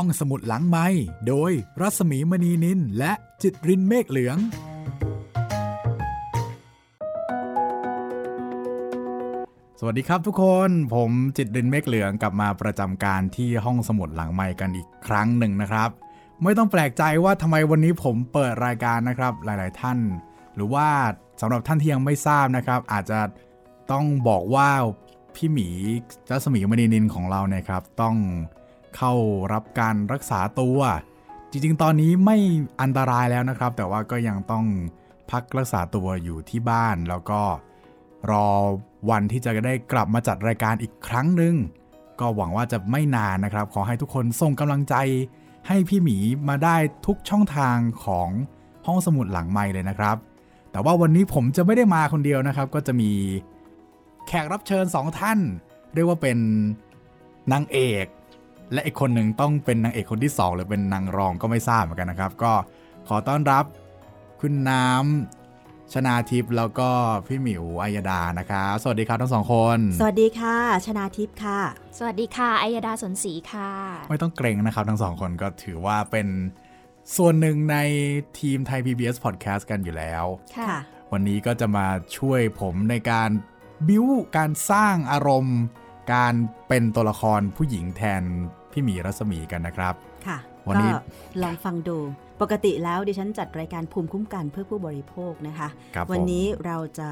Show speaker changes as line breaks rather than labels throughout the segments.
ห้องสมุดหลังไม้โดยรัสมีมณีนินและจิตรินเมฆเหลือง สวัสดีครับทุกคน ผมจิตรินเมฆเหลืองกลับมาประจำการที่ห้องสมุดหลังไม้กันอีกครั้งหนึ่งนะครับ ไม่ต้องแปลกใจว่าทำไมวันนี้ผมเปิดรายการนะครับ หลาย ๆ ท่าน หรือว่าสำหรับท่านที่ยังไม่ทราบนะครับ อาจจะต้องบอกว่าพี่หมีจัสมีมณีนินของเราเนี่ยครับ ต้อง เข้ารับการรักษาตัว จริงๆ ตอนนี้ไม่อันตรายแล้วนะครับ แต่ว่าก็ยังต้องพักรักษาตัวอยู่ที่บ้าน แล้วก็รอวันที่จะได้กลับมาจัดรายการอีกครั้งหนึ่งก็หวังว่าจะไม่นานนะครับ ขอให้ทุกคนส่งกำลังใจ ให้พี่หมีมาได้ทุกช่องทางของห้องสมุดหลังไม้เลยนะครับ แต่ว่าวันนี้ผมจะไม่ได้มาคนเดียวนะครับ ก็จะมีแขกรับเชิญสองท่าน เรียกว่าเป็นนางเอก และอีกคนหนึ่งต้องเป็นนางเอกคนที่สองหรือเป็นนางรองก็ไม่ทราบเหมือนกันนะครับ ก็ขอต้อนรับคุณน้ำชนาทิพย์แล้วก็พี่หมิวอัยดานะครับสวัสดีครับทั้งสองคน
สวัสดีค่ะ ชนาทิพย์ค่ะ
สวัสดีค่ะอัยดาสนศรีค่ะ
ไม่ต้องเกรงนะครับ ทั้งสองคนก็ถือว่าเป็นส่วนหนึ่งในทีมไทย PBS Podcast กันอยู่แล้ว
ค่ะ
วันนี้ก็จะมาช่วยผมในการบิ้วการสร้างอารมณ์ การเป็นตัวละครผู้หญิงแทน พี่หมีรัศมีกันนะครับ
ค่ะ
วันนี้
ก็ลองฟังดู ปกติแล้วดิฉันจัดรายการภูมิคุ้มกันเพื่อผู้บริโภคนะคะ
ครับผม
วันนี้เราจะ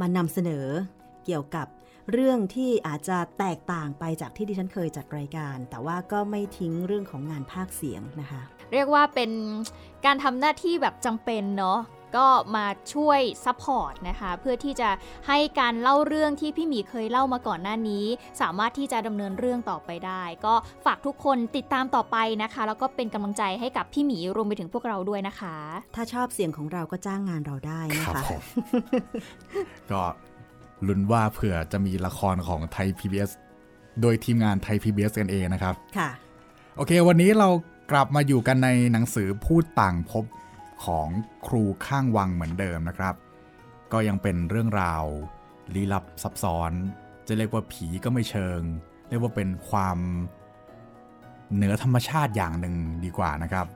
มานำเสนอเกี่ยวกับเรื่องที่อาจจะแตกต่างไปจากที่ดิฉันเคยจัดรายการ แต่ว่าก็ไม่ทิ้งเรื่องของงานภาคเสียงนะคะ
เรียกว่าเป็นการทำหน้าที่แบบจำเป็นเนาะ ก็มาช่วย support นะคะเพื่อที่จะให้การเล่าเรื่องที่พี่หมีเคยเล่ามาก่อนหน้านี้ สามารถที่จะดำเนินเรื่องต่อไปได้ ก็ฝากทุกคนติดตามต่อไปนะคะ แล้วก็เป็นกำลังใจให้กับพี่หมีรวมไปถึงพวกเราด้วยนะคะ
ถ้าชอบเสียงของเราก็จ้างงานเราได้นะ
ครั
บ
ผมก็ลุ้นว่าเผื่อจะมีละครของไทย PBS โดยทีมงานไทย PBS กันเองนะครับ
ค่ะ
โอเค วันนี้เรากลับมาอยู่กันในหนังสือพูดต่างพบ ของครูข้างวังเหมือนเดิมนะครับ ก็ยังเป็นเรื่องราวลี้ลับซับซ้อน จะเรียกว่าผีก็ไม่เชิง เรียกว่าเป็นความเหนือธรรมชาติอย่างหนึ่งดีกว่านะครับ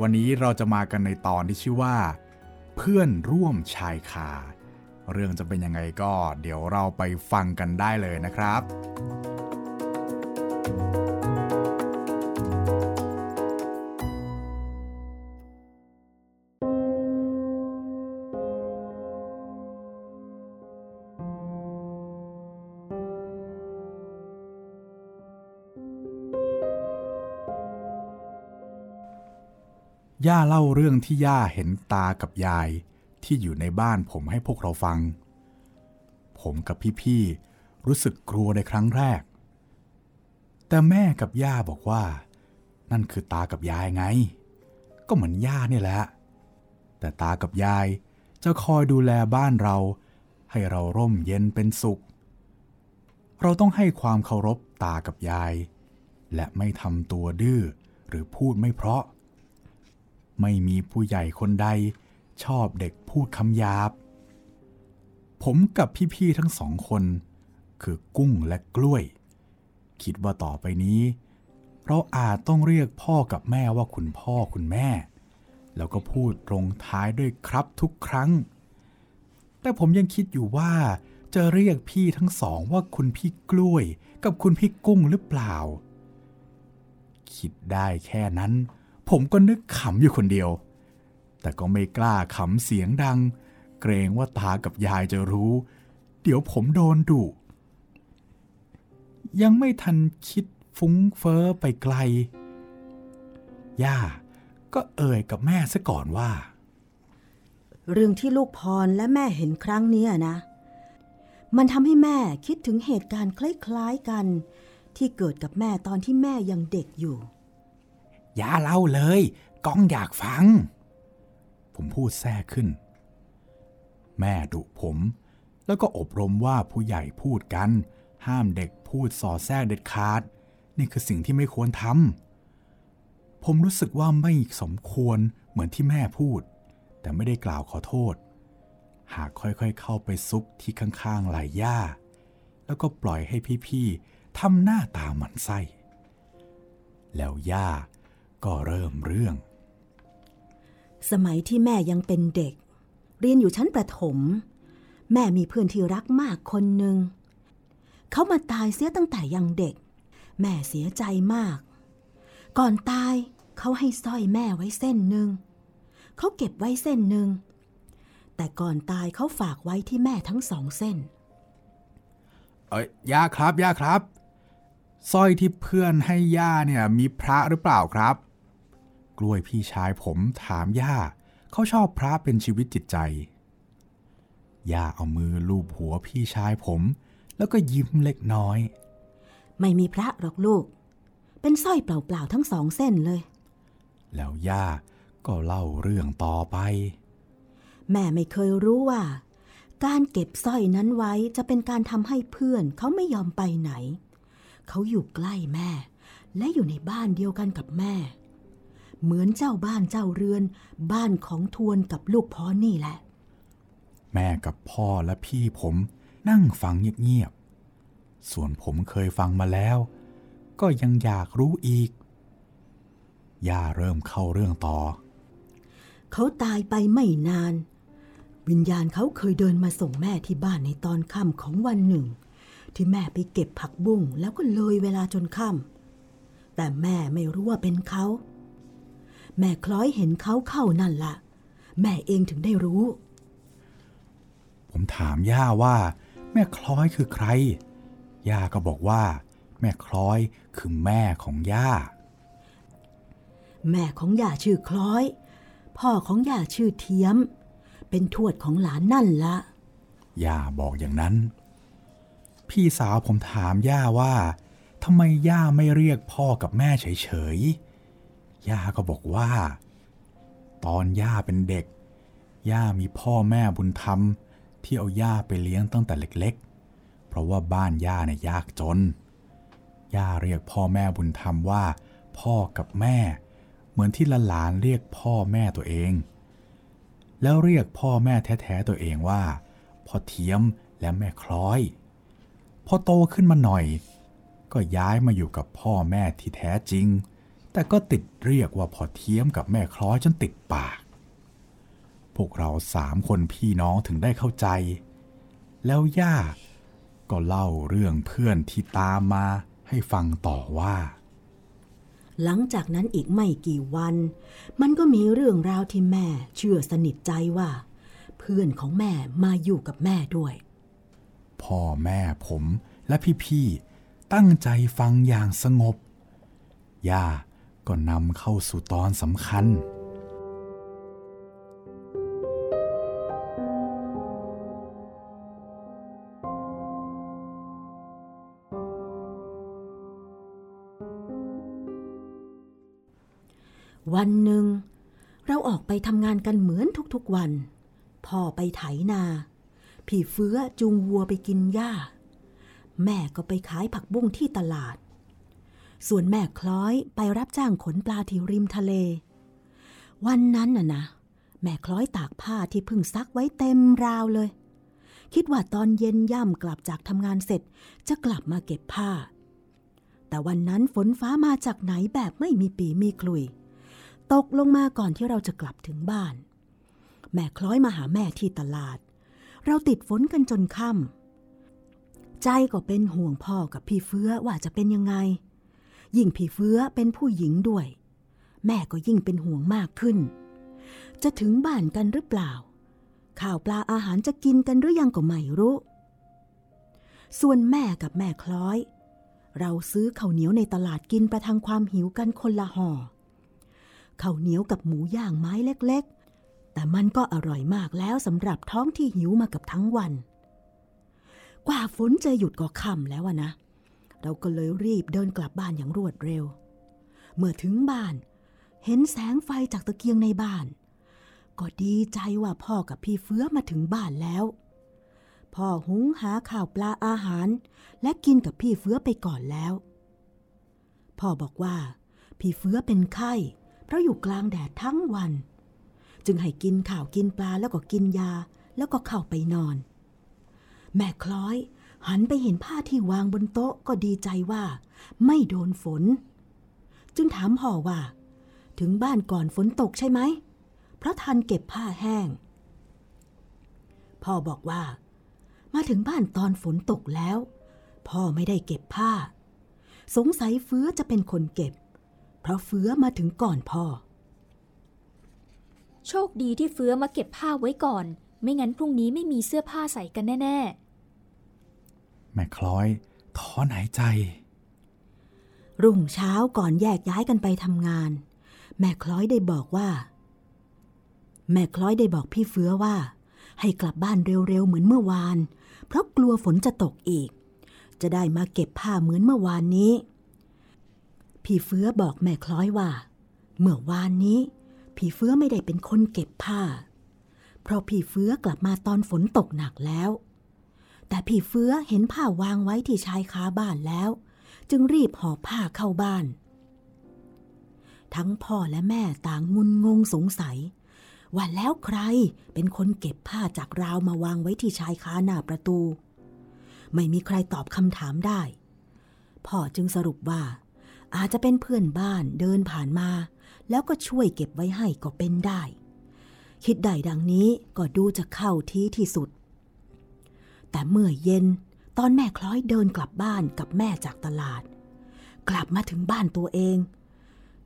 วันนี้เราจะมากันในตอนที่ชื่อว่า เพื่อนร่วมชายคา เรื่องจะเป็นยังไงก็เดี๋ยวเราไปฟังกันได้เลยนะครับ ย่าเล่าเรื่องที่ย่าเห็นตากับยายที่อยู่ในบ้านผมให้พวกเราฟัง ผมกับพี่ๆรู้สึกกลัวในครั้งแรก แต่แม่กับย่าบอกว่า นั่นคือตากับยายไง ก็เหมือนย่าเนี่ยแหละ แต่ตากับยายจะคอยดูแลบ้านเรา ให้เราร่มเย็นเป็นสุข เราต้องให้ความเคารพตากับยาย และไม่ทำตัวดื้อหรือพูดไม่เพราะ ไม่มีผู้ใหญ่คนใด ชอบเด็กพูดคำหยาบ ผมกับพี่ๆทั้งสองคน คือกุ้งและกล้วย คิดว่าต่อไปนี้ เราอาจต้องเรียกพ่อกับแม่ว่าคุณพ่อคุณแม่ แล้วก็พูดตรงท้ายด้วยครับทุกครั้ง แต่ผมยังคิดอยู่ว่าจะเรียกพี่ทั้งสองว่าคุณพี่กล้วยกับคุณพี่กุ้งหรือเปล่า คิดได้แค่นั้น ผมก็นึกขำอยู่คนเดียว แต่ก็ไม่กล้าขำเสียงดัง เกรงว่าตากับยายจะรู้ เดี๋ยวผมโดนดุ ยังไม่ทันคิดฟุ้งเฟ้อไปไกล ย่าก็เอ่ยกับแม่ซะก่อนว่า
เรื่องที่ลูกพรและแม่เห็นครั้งนี้นะ มันทำให้แม่คิดถึงเหตุการณ์คล้ายๆกัน ที่เกิดกับแม่ตอนที่แม่ยังเด็กอยู่
อย่าเล่าเลยก้องอยากฟัง ผมพูดแทรกขึ้น แม่ดุผม แล้วก็อบรมว่าผู้ใหญ่พูดกัน ห้ามเด็กพูดสอแทรกเด็ดขาด นี่คือสิ่งที่ไม่ควรทำผมรู้สึกว่าไม่สมควรเหมือนที่แม่พูด แต่ไม่ได้กล่าวขอโทษ หากค่อยๆเข้าไปซุกที่ข้างๆไหล่ย่า แล้วก็ปล่อยให้พี่ๆทำหน้าตาหมันไส้แล้วย่า ก็เริ่มเรื่อง
สมัยที่แม่ยังเป็นเด็ก เรียนอยู่ชั้นประถม แม่มีเพื่อนที่รักมากคนหนึ่ง เขามาตายเสียตั้งแต่ยังเด็ก แม่เสียใจมาก ก่อนตายเขาให้สร้อยแม่ไว้เส้นหนึ่ง เขาเก็บไว้เส้นหนึ่ง แต่ก่อนตายเขาฝากไว้ที่แม่ทั้งสองเส้น
เอ้ยย่าครับย่าครับสร้อยที่เพื่อนให้ย่าเนี่ยมีพระหรือเปล่าครับ กล้วยพี่ชายผมถามย่าเขาชอบพระเป็นชีวิตจิตใจ ย่าเอามือลูบหัวพี่ชายผม แล้วก็ยิ้มเล็กน้อย
ไม่มีพระหรอกลูก เป็นสร้อยเปล่าๆทั้งสองเส้นเลย
แล้วย่าก็เล่าเรื่องต่อไป
แม่ไม่เคยรู้ว่า การเก็บสร้อยนั้นไว้จะเป็นการทำให้เพื่อนเขาไม่ยอมไปไหน เขาอยู่ใกล้แม่ และอยู่ในบ้านเดียวกันกับแม่ เหมือนเจ้าบ้านเจ้าเรือน บ้านของทวนกับลูกพอนี่แหละ
แม่กับพ่อและพี่ผมนั่งฟังเงียบๆ ส่วนผมเคยฟังมาแล้ว ก็ยังอยากรู้อีก ย่าเริ่มเข้าเรื่องต่อ
เขาตายไปไม่นาน วิญญาณเขาเคยเดินมาส่งแม่ที่บ้านในตอนค่ำของวันหนึ่ง ที่แม่ไปเก็บผักบุ้งแล้วก็เลยเวลาจนค่ำแต่แม่ไม่รู้ว่าเป็นเขา แม่คล้อยเห็นเขาเข้านั่นละแม่เองถึงได้รู้
ผมถามย่าว่า แม่คล้อยคือใคร ย่าก็บอกว่า แม่คล้อยคือแม่ของย่า
แม่ของย่าชื่อคล้อย พ่อของย่าชื่อเทียม เป็นทวดของหลานนั่นละ
ย่าบอกอย่างนั้น พี่สาวผมถามย่าว่าทำไมย่าไม่เรียกพ่อกับแม่เฉยๆ ย่าก็บอกว่า ตอนย่าเป็นเด็ก ย่ามีพ่อแม่บุญธรรม ที่เอาย่าไปเลี้ยงตั้งแต่เล็กๆ เพราะว่าบ้านย่าเนี่ยยากจน ย่าเรียกพ่อแม่บุญธรรมว่า พ่อกับแม่ เหมือนที่หลานเรียกพ่อแม่ตัวเอง แล้วเรียกพ่อแม่แท้ๆตัวเองว่าพ่อเทียมและแม่คล้อย พอโตขึ้นมาหน่อย ก็ย้ายมาอยู่กับพ่อแม่ที่แท้จริง แต่ก็ติดเรียกว่าพ่อเทียมกับแม่คล้อยจนติดปาก พวกเราสามคนพี่น้องถึงได้เข้าใจ แล้วย่าก็เล่าเรื่องเพื่อนที่ตามมาให้ฟังต่อว่า
หลังจากนั้นอีกไม่กี่วัน มันก็มีเรื่องราวที่แม่เชื่อสนิทใจว่า เพื่อนของแม่มาอยู่กับแม่ด้วย
พ่อแม่ผมและพี่ๆตั้งใจฟังอย่างสงบย่า ก็นำเข้าสู่ตอนสำคัญ
วันหนึ่ง เราออกไปทำงานกันเหมือนทุกๆวัน พ่อไปไถนาพี่เฟื้อจูงวัวไปกินหญ้า แม่ก็ไปขายผักบุ้งที่ตลาด ส่วนแม่คล้อยไปรับจ้างขนปลาที่ริมทะเล วันนั้นน่ะนะ แม่คล้อยตากผ้าที่เพึ่งซักไว้เต็มราวเลย คิดว่าตอนเย็นย่ำกลับจากทำงานเสร็จจะกลับมาเก็บผ้า แต่วันนั้นฝนฟ้ามาจากไหนแบบไม่มีปีมีคลุย ตกลงมาก่อนที่เราจะกลับถึงบ้าน แม่คล้อยมาหาแม่ที่ตลาด เราติดฝนกันจนค่ำใจก็เป็นห่วงพ่อกับพี่เฟื้อว่าจะเป็นยังไง ยิ่งพี่เฟื้อเป็นผู้หญิงด้วย แม่ก็ยิ่งเป็นห่วงมากขึ้น จะถึงบ้านกันหรือเปล่า ข้าวปลาอาหารจะกินกันหรือยังก็ไม่รู้ ส่วนแม่กับแม่คล้อย เราซื้อข้าวเหนียวในตลาดกินประทังความหิวกันคนละห่อข้าวเหนียวกับหมูย่างไม้เล็กๆ แต่มันก็อร่อยมากแล้วสำหรับท้องที่หิวมากับทั้งวัน กว่าฝนจะหยุดก็ค่ำแล้วนะ เราก็เลยรีบเดินกลับบ้านอย่างรวดเร็ว เมื่อถึงบ้าน เห็นแสงไฟจากตะเกียงในบ้าน ก็ดีใจว่าพ่อกับพี่เฟื้อมาถึงบ้านแล้ว พ่อหุงหาข้าวปลาอาหาร และกินกับพี่เฟื้อไปก่อนแล้ว พ่อบอกว่า พี่เฟื้อเป็นไข้ เพราะอยู่กลางแดดทั้งวัน จึงให้กินข้าวกินปลาแล้วก็กินยา แล้วก็เข้าไปนอน แม่คล้อย หันไปเห็นผ้าที่วางบนโต๊ะก็ดีใจว่า ไม่โดนฝน จึงถามพ่อว่า ถึงบ้านก่อนฝนตกใช่ไหมเพราะทันเก็บผ้าแห้ง พ่อบอกว่า มาถึงบ้านตอนฝนตกแล้ว พ่อไม่ได้เก็บผ้า สงสัยเฟื้อจะเป็นคนเก็บ เพราะเฟื้อมาถึงก่อนพ่อ
โชคดีที่เฟื้อมาเก็บผ้าไว้ก่อน ไม่งั้นพรุ่งนี้ไม่มีเสื้อผ้าใส่กันแน่
แม่คล้อยถอนหายใจ
รุ่งเช้าก่อนแยกย้ายกันไปทำงาน แม่คล้อยได้บอกว่า แม่คล้อยได้บอกพี่เฟื้อว่า ให้กลับบ้านเร็วๆเหมือนเมื่อวาน เพราะกลัวฝนจะตกอีก จะได้มาเก็บผ้าเหมือนเมื่อวานนี้ พี่เฟื้อบอกแม่คล้อยว่า เมื่อวานนี้ พี่เฟื้อไม่ได้เป็นคนเก็บผ้า เพราะพี่เฟื้อกลับมาตอนฝนตกหนักแล้ว แต่พี่เฟื้อเห็นผ้าวางไว้ที่ชายคาบ้านแล้ว จึงรีบห่อผ้าเข้าบ้าน ทั้งพ่อและแม่ต่างงุนงงสงสัย ว่าแล้วใครเป็นคนเก็บผ้าจากราวมาวางไว้ที่ชายคาหน้าประตู ไม่มีใครตอบคำถามได้ พ่อจึงสรุปว่า อาจจะเป็นเพื่อนบ้านเดินผ่านมา แล้วก็ช่วยเก็บไว้ให้ก็เป็นได้ คิดได้ดังนี้ก็ดูจะเข้าที่ที่สุด แต่เมื่อเย็นตอนแม่คล้อยเดินกลับบ้านกับแม่จากตลาด กลับมาถึงบ้านตัวเอง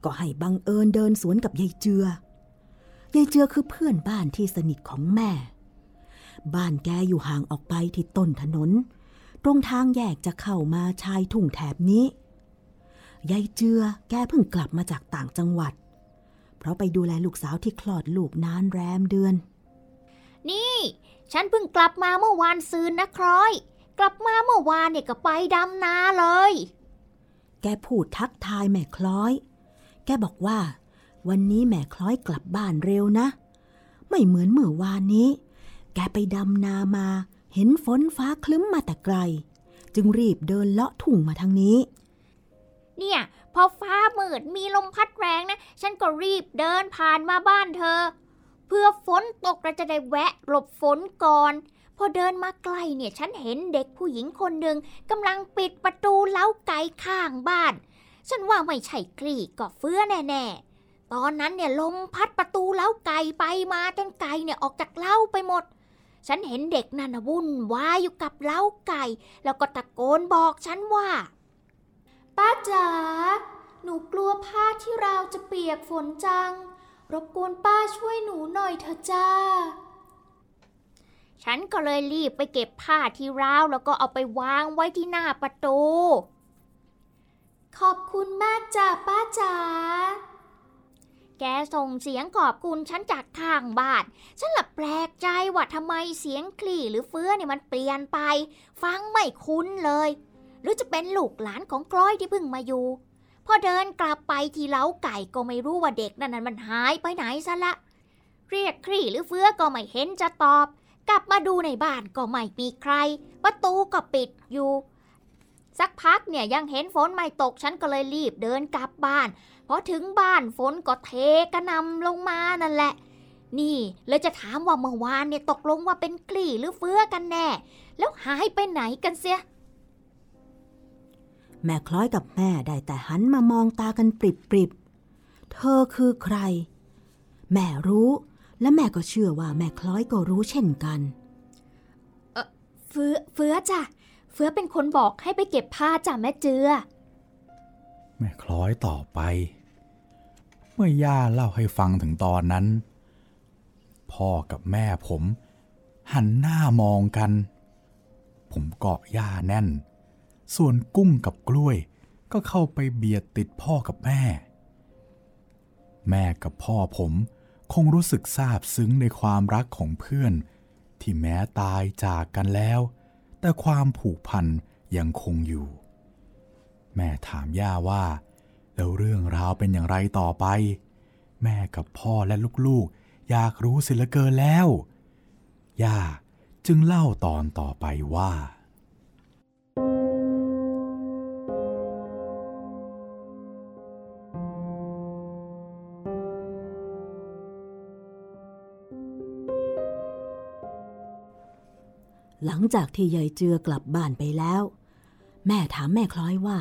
ก็ให้บังเอิญเดินสวนกับยายเจือยายเจือคือเพื่อนบ้านที่สนิทของแม่ บ้านแกอยู่ห่างออกไปที่ต้นถนน ตรงทางแยกจะเข้ามาชายทุ่งแถบนี้ยายเจือแกเพิ่งกลับมาจากต่างจังหวัด เพราะไปดูแลลูกสาวที่คลอดลูกนานแรมเดือน
นี่ ฉันเพิ่งกลับมาเมื่อวานซืนนะคร้อย กลับมาเมื่อวานเนี่ยก็ไปดำนาเลย
แกพูดทักทายแม่คล้อย แกบอกว่า วันนี้แม่คล้อยกลับบ้านเร็วนะ ไม่เหมือนเมื่อวานนี้ แกไปดำนามา เห็นฝนฟ้าคลึ้มมาแต่ไกล จึงรีบเดินเลาะทุ่งมาทางนี้
เนี่ยพอฟ้ามืดมีลมพัดแรงนะ ฉันก็รีบเดินผ่านมาบ้านเธอ เพื่อฝนตกเราจะได้แวะหลบฝนก่อน พอเดินมาใกลเนี่ยฉันเห็นเด็กผู้หญิงคนหนึ่งกำลังปิดประตูเล้าไก่ข้างบ้าน ฉันว่าไม่ใช่กรีกก็เฟื้อแน่ๆ ตอนนั้นเนี่ยลมพัดประตูเล้าไก่ไปมาจนไก่เนี่ยออกจากเล้าไปหมด ฉันเห็นเด็กนั่นวุ่นวายอยู่กับเล้าไก่ แล้วก็ตะโกนบอกฉันว่า ป้าจ๋าหนูกลัวผ้าที่ราวจะเปียกฝนจัง รบกวนป้าช่วยหนูหน่อยเถอะจ้า ฉันก็เลยรีบไปเก็บผ้าที่ราวแล้วก็เอาไปวางไว้ที่หน้าประตู ขอบคุณมากจ้าป้าจ๋า แกส่งเสียงขอบคุณฉันจากข้างบ้าน ฉันละแปลกใจว่าทำไมเสียงคลี่หรือเฟื้อเนี่ยมันเปลี่ยนไป ฟังไม่คุ้นเลย หรือจะเป็นลูกหลานของกล้อยที่เพิ่งมาอยู่ พอเดินกลับไปที่เล้าไก่ก็ไม่รู้ว่าเด็กนั่นนะมันหายไปไหนซะละ เรียกครี่หรือเฟื้อก็ไม่เห็นจะตอบ กลับมาดูในบ้านก็ไม่มีใคร ประตูก็ปิดอยู่ สักพักเนี่ยยังเห็นฝนไม่ตกฉันก็เลยรีบเดินกลับบ้านพอถึงบ้านฝนก็เทกระนำลงมานั่นแหละ นี่เลยจะถามว่าเมื่อวานเนี่ยตกลงว่าเป็นกลี่หรือเฟื้อกันแน่ แล้วหายไปไหนกันเสีย
แม่คล้อยกับแม่ได้แต่หันมามองตากันปริบปริบๆเธอคือใคร แม่รู้และแม่ก็เชื่อว่าแม่คล้อยก็รู้เช่นกัน
เฟื้อเฟื้อจ้ะเฟื้อเป็นคนบอกให้ไปเก็บผ้าจ้ะแม่เจือ
แม่คล้อยต่อไป เมื่อย่าเล่าให้ฟังถึงตอนนั้น พ่อกับแม่ผม หันหน้ามองกัน ผมเกาะย่าแน่น ส่วนกุ้งกับกล้วยก็เข้าไปเบียดติดพ่อกับแม่ แม่กับพ่อผมคงรู้สึกซาบซึ้งในความรักของเพื่อน ที่แม้ตายจากกันแล้ว แต่ความผูกพันยังคงอยู่ แม่ถามย่าว่า แล้วเรื่องราวเป็นอย่างไรต่อไป แม่กับพ่อและลูกๆ อยากรู้สิเลือเกินแล้ว ย่าจึงเล่าตอนต่อไปว่า
จากที่ยายเจือกลับบ้านไปแล้ว แม่ถามแม่คล้อยว่า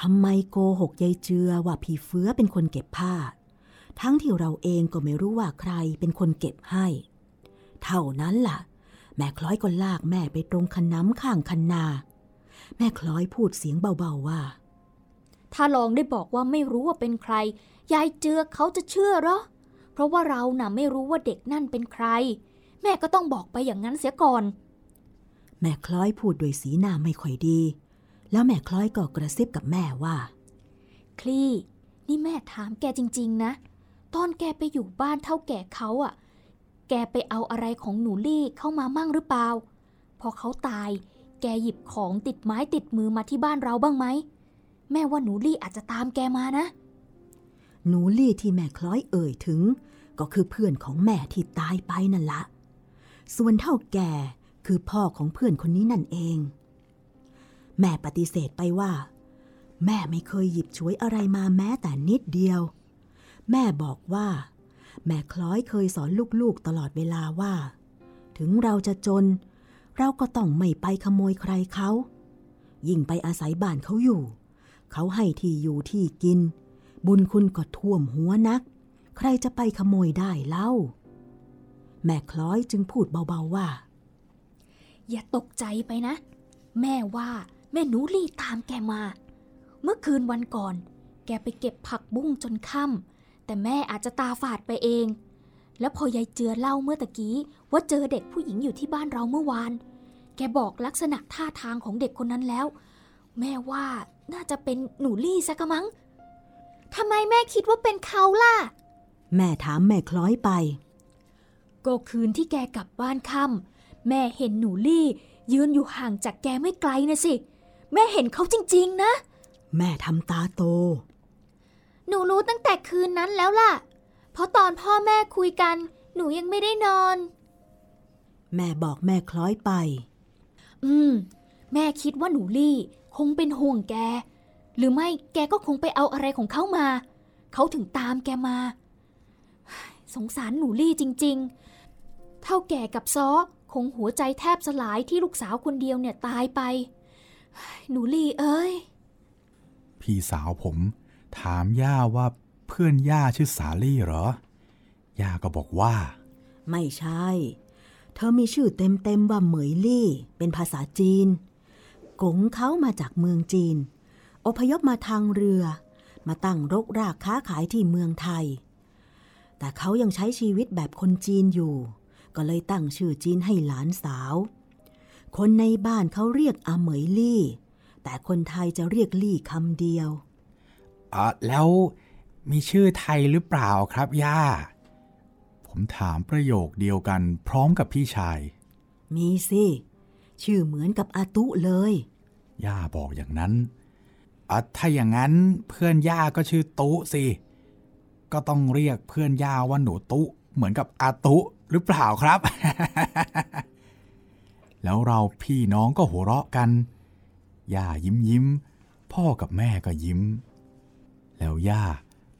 ทำไมโกหกยายเจือว่าผีเฟื้อเป็นคนเก็บผ้า ทั้งที่เราเองก็ไม่รู้ว่าใครเป็นคนเก็บให้ เท่านั้นล่ะ แม่คล้อยก็ลากแม่ไปตรงคันน้ำข้างคันนา แม่คล้อยพูดเสียงเบาๆว่า
ถ้าลองได้บอกว่าไม่รู้ว่าเป็นใคร ยายเจือเขาจะเชื่อเหรอ เพราะว่าเราน่ะไม่รู้ว่าเด็กนั่นเป็นใคร แม่ก็ต้องบอกไปอย่างนั้นเสียก่อน
แม่คล้อยพูดโดยสีหน้าไม่ค่อยดี แล้วแม่คล้อยก็กระซิบกับแม่ว่า
คลี่นี่แม่ถามแกจริง ๆ นะ ตอนแกไปอยู่บ้านเท่าแก่เขาอะแกไปเอาอะไรของหนูลี่เข้ามามั่งหรือเปล่า พอเขาตาย แกหยิบของติดไม้ติดมือมาที่บ้านเราบ้างไหม แม่ว่าหนูลี่อาจจะตามแกมานะ
หนูลี่ที่แม่คล้อยเอ่ยถึง ก็คือเพื่อนของแม่ที่ตายไปนั่นละ ส่วนเท่าแก่ คือพ่อของเพื่อนคนนี้นั่นเอง แม่ปฏิเสธไปว่า แม่ไม่เคยหยิบฉวยอะไรมาแม้แต่นิดเดียว แม่บอกว่า แม่คล้อยเคยสอนลูกๆตลอดเวลาว่า ถึงเราจะจน เราก็ต้องไม่ไปขโมยใครเขา ยิ่งไปอาศัยบ้านเขาอยู่ เขาให้ที่อยู่ที่กิน บุญคุณก็ท่วมหัวนัก ใครจะไปขโมยได้เล่า แม่คล้อยจึงพูดเบาๆว่า
อย่าตกใจไปนะ แม่ว่าแม่หนูลี่ตามแกมา เมื่อคืนวันก่อน แกไปเก็บผักบุ้งจนค่ำแต่แม่อาจจะตาฝาดไปเอง แล้วพอยายเจือเล่าเมื่อตะกี้ว่าเจอเด็กผู้หญิงอยู่ที่บ้านเราเมื่อวาน แกบอกลักษณะท่าทางของเด็กคนนั้นแล้ว แม่ว่าน่าจะเป็นหนูลี่ซะกะมัง้งทำไมแม่คิดว่าเป็นเขาล่ะ
แม่ถามแม่คล้อยไป
ก็คืนที่แกกลับบ้านค่ำ แม่เห็นหนูลี่ ยืนอยู่ห่างจากแกไม่ไกลนะสิ แม่เห็นเขาจริง ๆ นะ
แม่ทำตาโต
หนูรู้ตั้งแต่คืนนั้นแล้วล่ะ เพราะตอนพ่อแม่คุยกัน หนูยังไม่ได้นอน
แม่บอกแม่คล้อยไป
อืม แม่คิดว่าหนูลี่ คงเป็นห่วงแก หรือไม่แกก็คงไปเอาอะไรของเขามา เขาถึงตามแกมา สงสารหนูลี่จริง ๆ เท่าแก่กับซอ คงหัวใจแทบสลายที่ลูกสาวคนเดียวเนี่ยตายไป หนูลี่เอ้ย
พี่สาวผมถามย่าว่าเพื่อนย่าชื่อสาลี่เหรอ ย่าก็บอกว่า
ไม่ใช่ เธอมีชื่อเต็มๆว่าเหมยลี่ เป็นภาษาจีน กงเขามาจากเมืองจีน อพยพมาทางเรือ มาตั้งรกรากค้าขายที่เมืองไทย แต่เขายังใช้ชีวิตแบบคนจีนอยู่ ก็เลยตั้งชื่อจีนให้หลานสาว คนในบ้านเขาเรียกอาเหมยลี่ แต่คนไทยจะเรียกลี่คำเดียว
อะแล้วมีชื่อไทยหรือเปล่าครับย่า ผมถามประโยคเดียวกันพร้อมกับพี่ชาย
มีสิ ชื่อเหมือนกับอาตุเลย
ย่าบอกอย่างนั้นอะถ้าอย่างนั้นเพื่อนย่าก็ชื่อตุสิ ก็ต้องเรียกเพื่อนย่าว่าหนูตุ เหมือนกับอาตุ หรือเปล่าครับ แล้วเราพี่น้องก็หัวเราะกัน ย่ายิ้มยิ้ม พ่อกับแม่ก็ยิ้ม แล้วย่า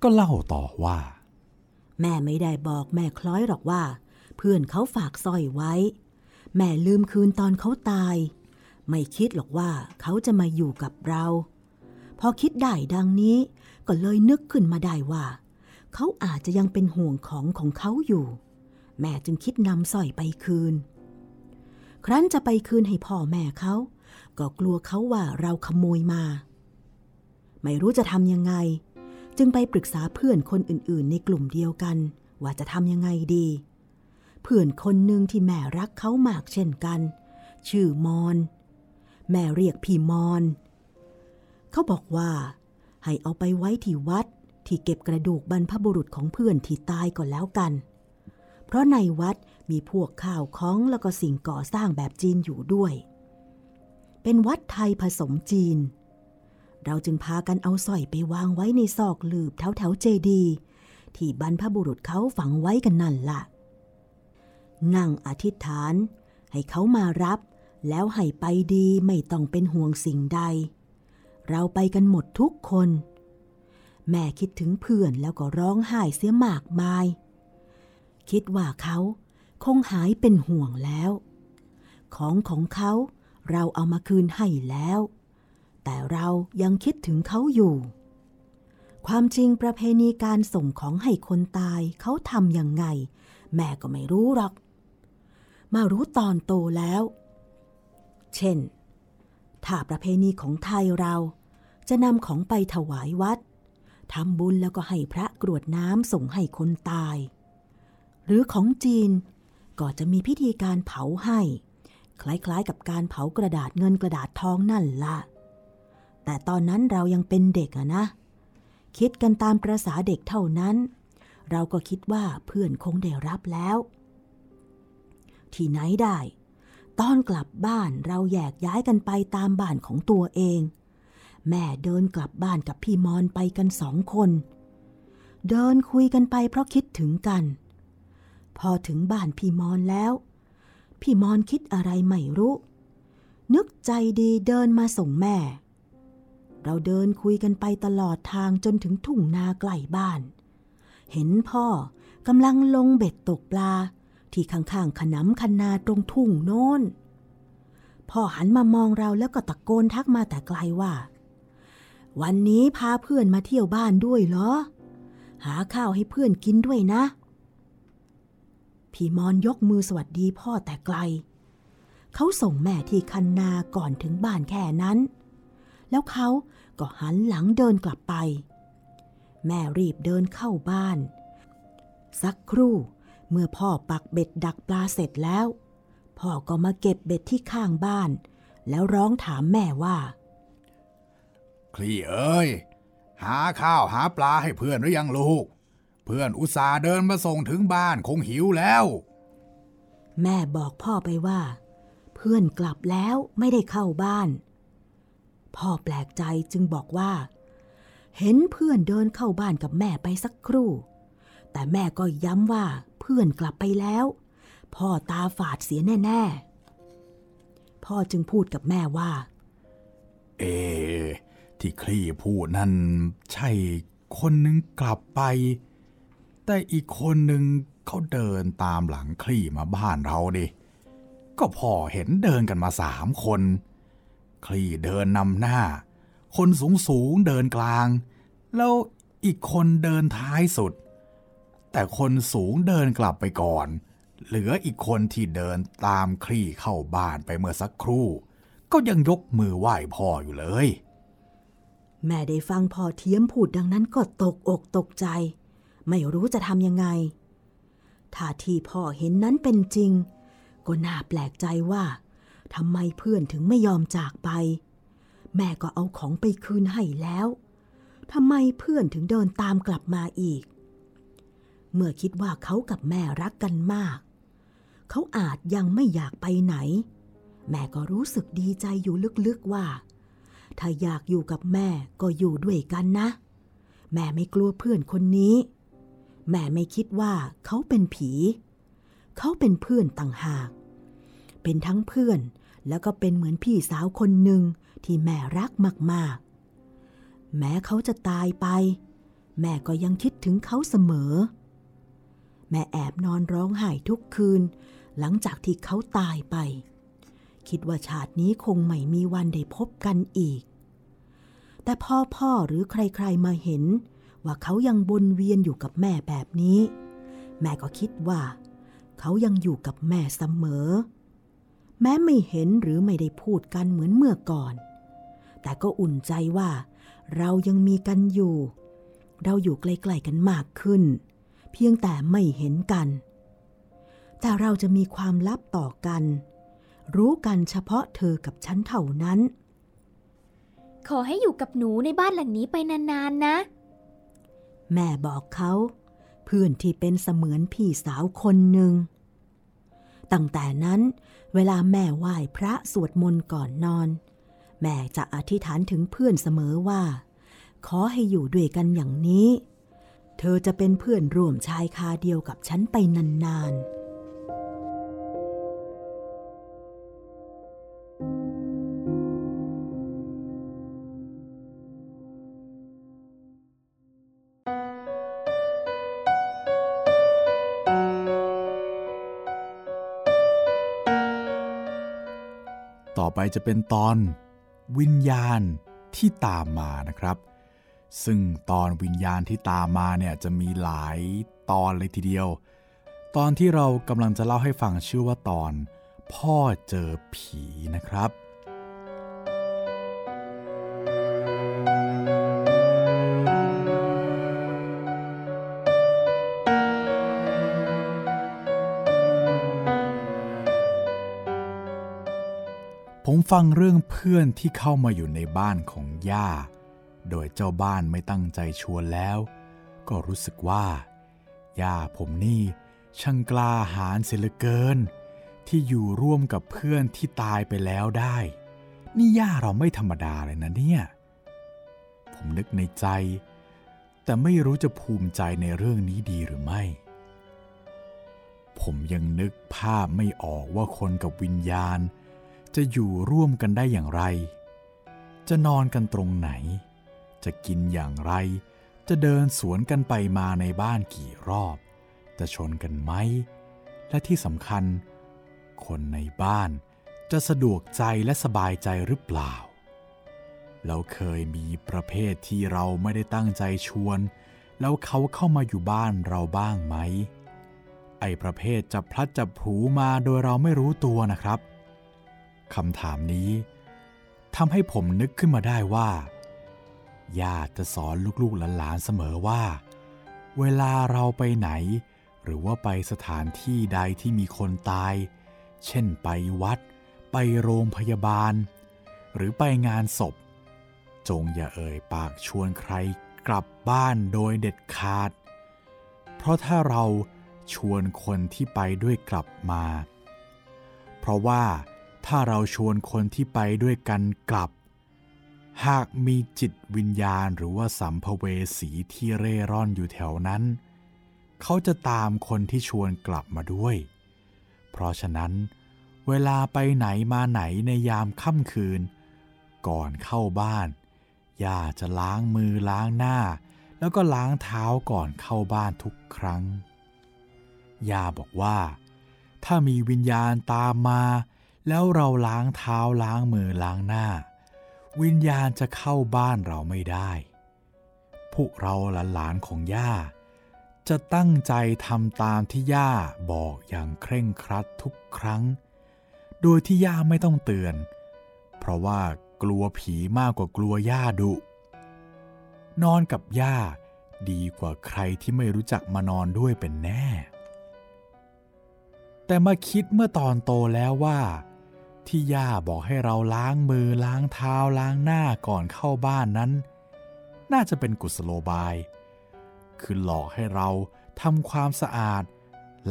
ก็เล่าต่อว่า
แม่ไม่ได้บอกแม่คล้อยหรอกว่า เพื่อนเขาฝากสร้อยไว้ แม่ลืมคืนตอนเขาตาย ไม่คิดหรอกว่าเขาจะมาอยู่กับเรา พอคิดได้ดังนี้ก็เลยนึกขึ้นมาได้ว่า เขาอาจจะยังเป็นห่วงของของเขาอยู่ แม่จึงคิดนำสร้อยไปคืน ครั้นจะไปคืนให้พ่อแม่เขา ก็กลัวเขาว่าเราขโมยมา ไม่รู้จะทำยังไง จึงไปปรึกษาเพื่อนคนอื่นๆ ในกลุ่มเดียวกัน ว่าจะทำยังไงดี เพื่อนคนหนึ่งที่แม่รักเขามากเช่นกัน ชื่อมอน แม่เรียกพี่มอน เขาบอกว่า ให้เอาไปไว้ที่วัดที่เก็บกระดูกบรรพบุรุษของเพื่อนที่ตายก่อนแล้วกันเราะในวัดมีพวกข้าวของแล้วก็สิ่งก่อสร้างแบบจีนอยู่ด้วย เป็นวัดไทยผสมจีน เราจึงพากันเอาสร้อยไปวางไว้ในซอกหลืบแถวแถวเจดีที่บรรพบุรุษเขาฝังไว้กันนั่นละ่ะ นั่งอธิษฐาน ให้เขามารับ แล้วให้ไปดีไม่ต้องเป็นห่วงสิ่งใด เราไปกันหมดทุกคน แม่คิดถึงเพื่อนแล้วก็ร้องไห้เสียมากมาย คิดว่าเขาคงหายเป็นห่วงแล้ว ของของเขาเราเอามาคืนให้แล้ว แต่เรายังคิดถึงเขาอยู่ ความจริงประเพณีการส่งของให้คนตายเขาทำยังไง แม่ก็ไม่รู้หรอก มารู้ตอนโตแล้ว เช่น ถ้าประเพณีของไทยเราจะนำของไปถวายวัดทำบุญแล้วก็ให้พระกรวดน้ำส่งให้คนตาย หรือของจีน ก็จะมีพิธีการเผาให้ คล้ายๆกับการเผากระดาษเงินกระดาษทองนั่นละแต่ตอนนั้นเรายังเป็นเด็กอะนะ คิดกันตามประษาเด็กเท่านั้น เราก็คิดว่าเพื่อนคงได้รับแล้ว ที่ไหนได้ ตอนกลับบ้านเราแยกย้ายกันไปตามบ้านของตัวเอง แม่เดินกลับบ้านกับพี่มอนไปกันสองคนเดินคุยกันไปเพราะคิดถึงกัน พอถึงบ้านพี่มอนแล้ว พี่มอนคิดอะไรไม่รู้ นึกใจดีเดินมาส่งแม่ เราเดินคุยกันไปตลอดทางจนถึงทุ่งนาใกล้บ้าน เห็นพ่อกำลังลงเบ็ดตกปลา ที่ข้างๆขนำคันนาตรงทุ่งโน้น พ่อหันมามองเราแล้วก็ตะโกนทักมาแต่ไกลว่า วันนี้พาเพื่อนมาเที่ยวบ้านด้วยเหรอ หาข้าวให้เพื่อนกินด้วยนะ พี่มอนยกมือสวัสดีพ่อแต่ไกล เขาส่งแม่ที่คันนาก่อนถึงบ้านแค่นั้น แล้วเขาก็หันหลังเดินกลับไป แม่รีบเดินเข้าบ้าน สักครู่เมื่อพ่อปักเบ็ดดักปลาเสร็จแล้ว พ่อก็มาเก็บเบ็ดที่ข้างบ้าน แล้วร้องถามแม่ว่า
คลี่เอ้ย หาข้าวหาปลาให้เพื่อนหรือยังลูก เพื่อนอุตส่าห์เดินมาส่งถึงบ้านคงหิวแล้ว
แม่บอกพ่อไปว่า เพื่อนกลับแล้วไม่ได้เข้าบ้าน พ่อแปลกใจจึงบอกว่า เห็นเพื่อนเดินเข้าบ้านกับแม่ไปสักครู่ แต่แม่ก็ย้ำว่าเพื่อนกลับไปแล้ว พ่อตาฝาดเสียแน่ ๆ พ่อจึงพูดกับแม่ว่า
เอ ที่คลี่พูดนั่นใช่คนหนึ่งกลับไป แต่อีกคนหนึ่งเขาเดินตามหลังคลี่มาบ้านเราดิ ก็พอเห็นเดินกันมาสามคน คลี่เดินนำหน้า คนสูงสูงเดินกลาง แล้วอีกคนเดินท้ายสุด แต่คนสูงเดินกลับไปก่อน เหลืออีกคนที่เดินตามคลี่เข้าบ้านไปเมื่อสักครู่ ก็ยังยกมือไหว้พ่ออยู่เลย
แม่ได้ฟังพ่อเทียมพูดดังนั้นก็ตกอกตกใจ ไม่รู้จะทำยังไง ถ้าที่พ่อเห็นนั้นเป็นจริง ก็น่าแปลกใจว่าทำไมเพื่อนถึงไม่ยอมจากไป แม่ก็เอาของไปคืนให้แล้วทำไมเพื่อนถึงเดินตามกลับมาอีก เมื่อคิดว่าเขากับแม่รักกันมาก เขาอาจยังไม่อยากไปไหน แม่ก็รู้สึกดีใจอยู่ลึกๆว่า ถ้าอยากอยู่กับแม่ก็อยู่ด้วยกันนะ แม่ไม่กลัวเพื่อนคนนี้ แม่ไม่คิดว่าเขาเป็นผี เขาเป็นเพื่อนต่างหาก เป็นทั้งเพื่อนแล้วก็เป็นเหมือนพี่สาวคนหนึ่งที่แม่รักมากๆ แม้เขาจะตายไป แม่ก็ยังคิดถึงเขาเสมอ แม่แอบนอนร้องไห้ทุกคืน หลังจากที่เขาตายไป คิดว่าชาตินี้คงไม่มีวันได้พบกันอีก แต่พ่อพ่อหรือใครๆมาเห็น ว่าเขายังวนเวียนอยู่กับแม่แบบนี้ แม่ก็คิดว่า เขายังอยู่กับแม่เสมอ แม้ไม่เห็นหรือไม่ได้พูดกันเหมือนเมื่อก่อน แต่ก็อุ่นใจว่า เรายังมีกันอยู่ เราอยู่ใกล้ๆกันมากขึ้น เพียงแต่ไม่เห็นกัน แต่เราจะมีความลับต่อกัน รู้กันเฉพาะเธอกับฉันเท่านั้น
ขอให้อยู่กับหนูในบ้านหลังนี้ไปนานๆนะ
แม่บอกเขา เพื่อนที่เป็นเสมือนพี่สาวคนหนึ่ง ตั้งแต่นั้น เวลาแม่ไหว้พระสวดมนต์ก่อนนอน แม่จะอธิษฐานถึงเพื่อนเสมอว่า ขอให้อยู่ด้วยกันอย่างนี้ เธอจะเป็นเพื่อนร่วมชายคาเดียวกับฉันไปนานๆ
ไปจะเป็นตอนวิญญาณที่ตามมานะครับ ซึ่งตอนวิญญาณที่ตามมาเนี่ยจะมีหลายตอนเลยทีเดียว ตอนที่เรากำลังจะเล่าให้ฟังชื่อว่าตอน พ่อเจอผีนะครับ ฟังเรื่องเพื่อนที่เข้ามาอยู่ในบ้านของย่า โดยเจ้าบ้านไม่ตั้งใจชวนแล้ว ก็รู้สึกว่า ย่าผมนี่ช่างกล้าหาญเสียเหลือเกิน ที่อยู่ร่วมกับเพื่อนที่ตายไปแล้วได้ นี่ย่าเราไม่ธรรมดาเลยนะเนี่ย ผมนึกในใจ แต่ไม่รู้จะภูมิใจในเรื่องนี้ดีหรือไม่ผมยังนึกภาพไม่ออกว่าคนกับวิญญาณ จะอยู่ร่วมกันได้อย่างไร จะนอนกันตรงไหน จะกินอย่างไร จะเดินสวนกันไปมาในบ้านกี่รอบ จะชนกันไหม และที่สำคัญ คนในบ้านจะสะดวกใจและสบายใจหรือเปล่า แล้วเคยมีประเภทที่เราไม่ได้ตั้งใจชวน แล้วเขาเข้ามาอยู่บ้านเราบ้างไหม ไอประเภทจะพลัดจะผูมาโดยเราไม่รู้ตัวนะครับ คำถามนี้ทำให้ผมนึกขึ้นมาได้ว่าญาติจะสอนลูกๆหลานๆเสมอว่า เวลาเราไปไหน หรือว่าไปสถานที่ใดที่มีคนตาย เช่นไปวัด ไปโรงพยาบาล หรือไปงานศพ จงอย่าเอ่ยปากชวนใครกลับบ้านโดยเด็ดขาด เพราะถ้าเราชวนคนที่ไปด้วยกลับมา เพราะว่า ถ้าเราชวนคนที่ไปด้วยกันกลับ หากมีจิตวิญญาณหรือว่าสัมภเวสีที่เร่ร่อนอยู่แถวนั้น เขาจะตามคนที่ชวนกลับมาด้วย เพราะฉะนั้น เวลาไปไหนมาไหนในยามค่ำคืน ก่อนเข้าบ้าน ย่าจะล้างมือล้างหน้า แล้วก็ล้างเท้าก่อนเข้าบ้านทุกครั้ง ย่าบอกว่า ถ้ามีวิญญาณตามมา แล้วเราล้างเท้าล้างมือล้างหน้า วิญญาณจะเข้าบ้านเราไม่ได้ พวกเราหลานๆของย่า จะตั้งใจทำตามที่ย่าบอกอย่างเคร่งครัดทุกครั้ง โดยที่ย่าไม่ต้องเตือน เพราะว่ากลัวผีมากกว่ากลัวย่าดุ นอนกับย่าดีกว่าใครที่ไม่รู้จักมานอนด้วยเป็นแน่ แต่มาคิดเมื่อตอนโตแล้วว่า ที่ย่าบอกให้เราล้างมือล้างเท้าล้างหน้าก่อนเข้าบ้านนั้น น่าจะเป็นกุศโลบาย คือหลอกให้เราทำความสะอาด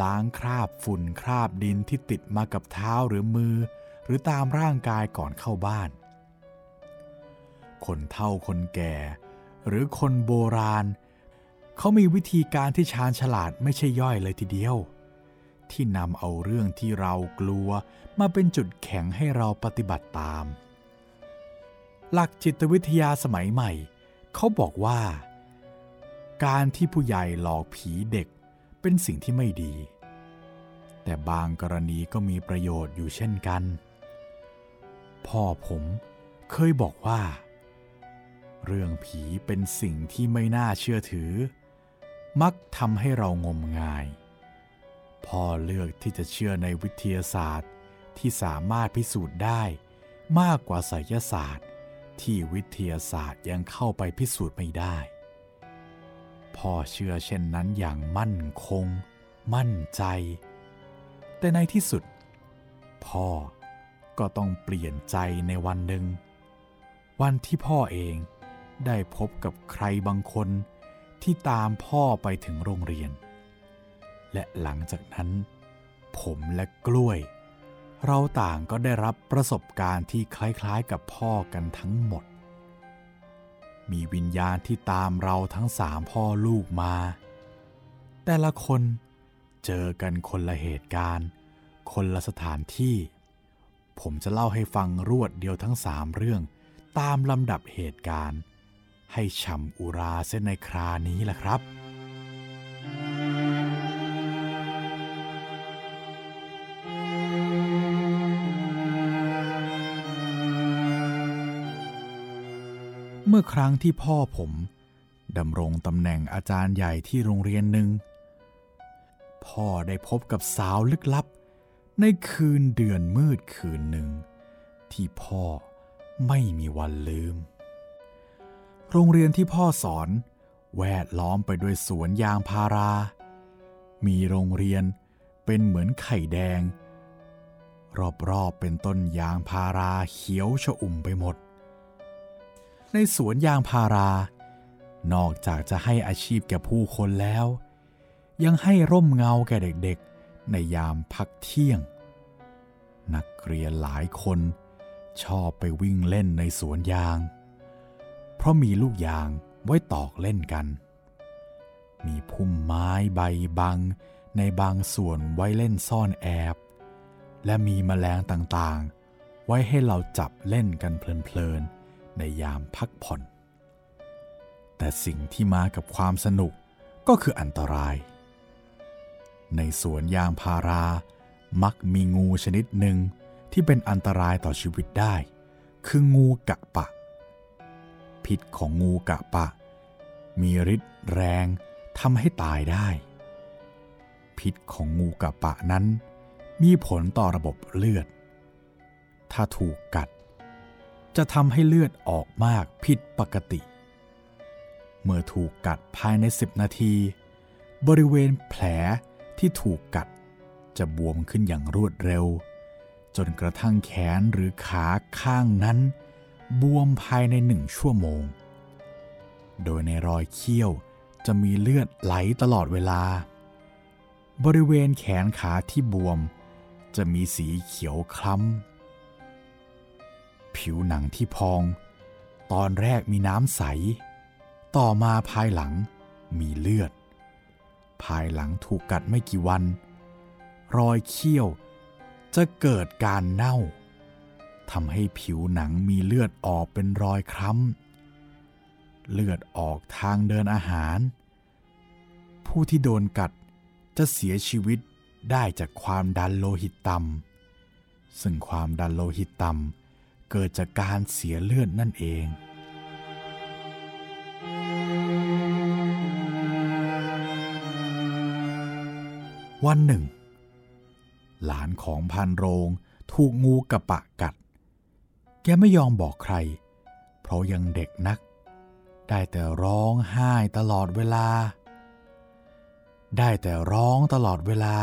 ล้างคราบฝุ่นคราบดินที่ติดมากับเท้าหรือมือ หรือตามร่างกายก่อนเข้าบ้าน คนเฒ่าคนแก่ หรือคนโบราณ เขามีวิธีการที่ชาญฉลาดไม่ใช่ย่อยเลยทีเดียว ที่นำเอาเรื่องที่เรากลัวมาเป็นจุดแข็งให้เราปฏิบัติตาม หลักจิตวิทยาสมัยใหม่ เขาบอกว่า การที่ผู้ใหญ่หลอกผีเด็กเป็นสิ่งที่ไม่ดี แต่บางกรณีก็มีประโยชน์อยู่เช่นกัน พ่อผมเคยบอกว่า เรื่องผีเป็นสิ่งที่ไม่น่าเชื่อถือ มักทำให้เรางมงาย พ่อเลือกที่จะเชื่อในวิทยาศาสตร์ที่สามารถพิสูจน์ได้มากกว่าไสยศาสตร์ ที่วิทยาศาสตร์ยังเข้าไปพิสูจน์ไม่ได้ พ่อเชื่อเช่นนั้นอย่างมั่นคง มั่นใจ แต่ในที่สุด พ่อก็ต้องเปลี่ยนใจในวันหนึ่ง วันที่พ่อเองได้พบกับใครบางคนที่ตามพ่อไปถึงโรงเรียน และหลังจากนั้น ผมและกล้วย เราต่างก็ได้รับประสบการณ์ที่คล้ายๆกับพ่อกันทั้งหมด มีวิญญาณที่ตามเราทั้งสามพ่อลูกมา แต่ละคนเจอกันคนละเหตุการณ์ คนละสถานที่ ผมจะเล่าให้ฟังรวดเดียวทั้งสามเรื่อง ตามลำดับเหตุการณ์ ให้ช่ำอุราเส้นในครานี้แหละครับื่อครั้งที่พ่อผมดำรงตำแหน่งอาจารย์ใหญ่ที่โรงเรียนหนึ่ง พ่อได้พบกับสาวลึกลับ ในคืนเดือนมืดคืนหนึ่ง ที่พ่อไม่มีวันลืม โรงเรียนที่พ่อสอน แวดล้อมไปด้วยสวนยางพารา มีโรงเรียนเป็นเหมือนไข่แดง รอบๆเป็นต้นยางพาราเขียวชอุ่มไปหมด ในสวนยางพารา นอกจากจะให้อาชีพแก่ผู้คนแล้ว ยังให้ร่มเงาแก่เด็กๆ ในยามพักเที่ยง นักเรียนหลายคนชอบไปวิ่งเล่นในสวนยาง เพราะมีลูกยางไว้ตอกเล่นกัน มีพุ่มไม้ใบบังในบางส่วนไว้เล่นซ่อนแอบ และมีแมลงต่างๆ ไว้ให้เราจับเล่นกันเพลินๆ ในยามพักผ่อน แต่สิ่งที่มากับความสนุกก็คืออันตราย ในสวนยางพารามักมีงูชนิดหนึ่งที่เป็นอันตรายต่อชีวิตได้ คืองูกะปะ พิษของงูกะปะ มีฤทธิ์แรงทำให้ตายได้ พิษของงูกะปะนั้น มีผลต่อระบบเลือด ถ้าถูกกัด จะทำให้เลือดออกมากผิดปกติ เมื่อถูกกัดภายใน 10 นาที บริเวณแผลที่ถูกกัด จะบวมขึ้นอย่างรวดเร็ว จนกระทั่งแขนหรือขาข้างนั้น บวมภายในหนึ่งชั่วโมง โดยในรอยเขี้ยวจะมีเลือดไหลตลอดเวลา บริเวณแขนขาที่บวม จะมีสีเขียวคล้ำ ผิวหนังที่พอง ตอนแรกมีน้ำใส ต่อมาภายหลังมีเลือด ภายหลังถูกกัดไม่กี่วัน รอยเขี้ยวจะเกิดการเน่าทำให้ผิวหนังมีเลือดออกเป็นรอยคล้ำ เลือดออกทางเดินอาหาร ผู้ที่โดนกัดจะเสียชีวิตได้จากความดันโลหิตต่ำซึ่งความดันโลหิตต่ำ เกิดจากการเสียเลือดนั่นเองวันหนึ่ง หลานของพันโรงถูกงูกระปะกัด แกไม่ยอมบอกใคร เพราะยังเด็กนัก ได้แต่ร้องไห้ตลอดเวลา ได้แต่ร้องตลอดเวลา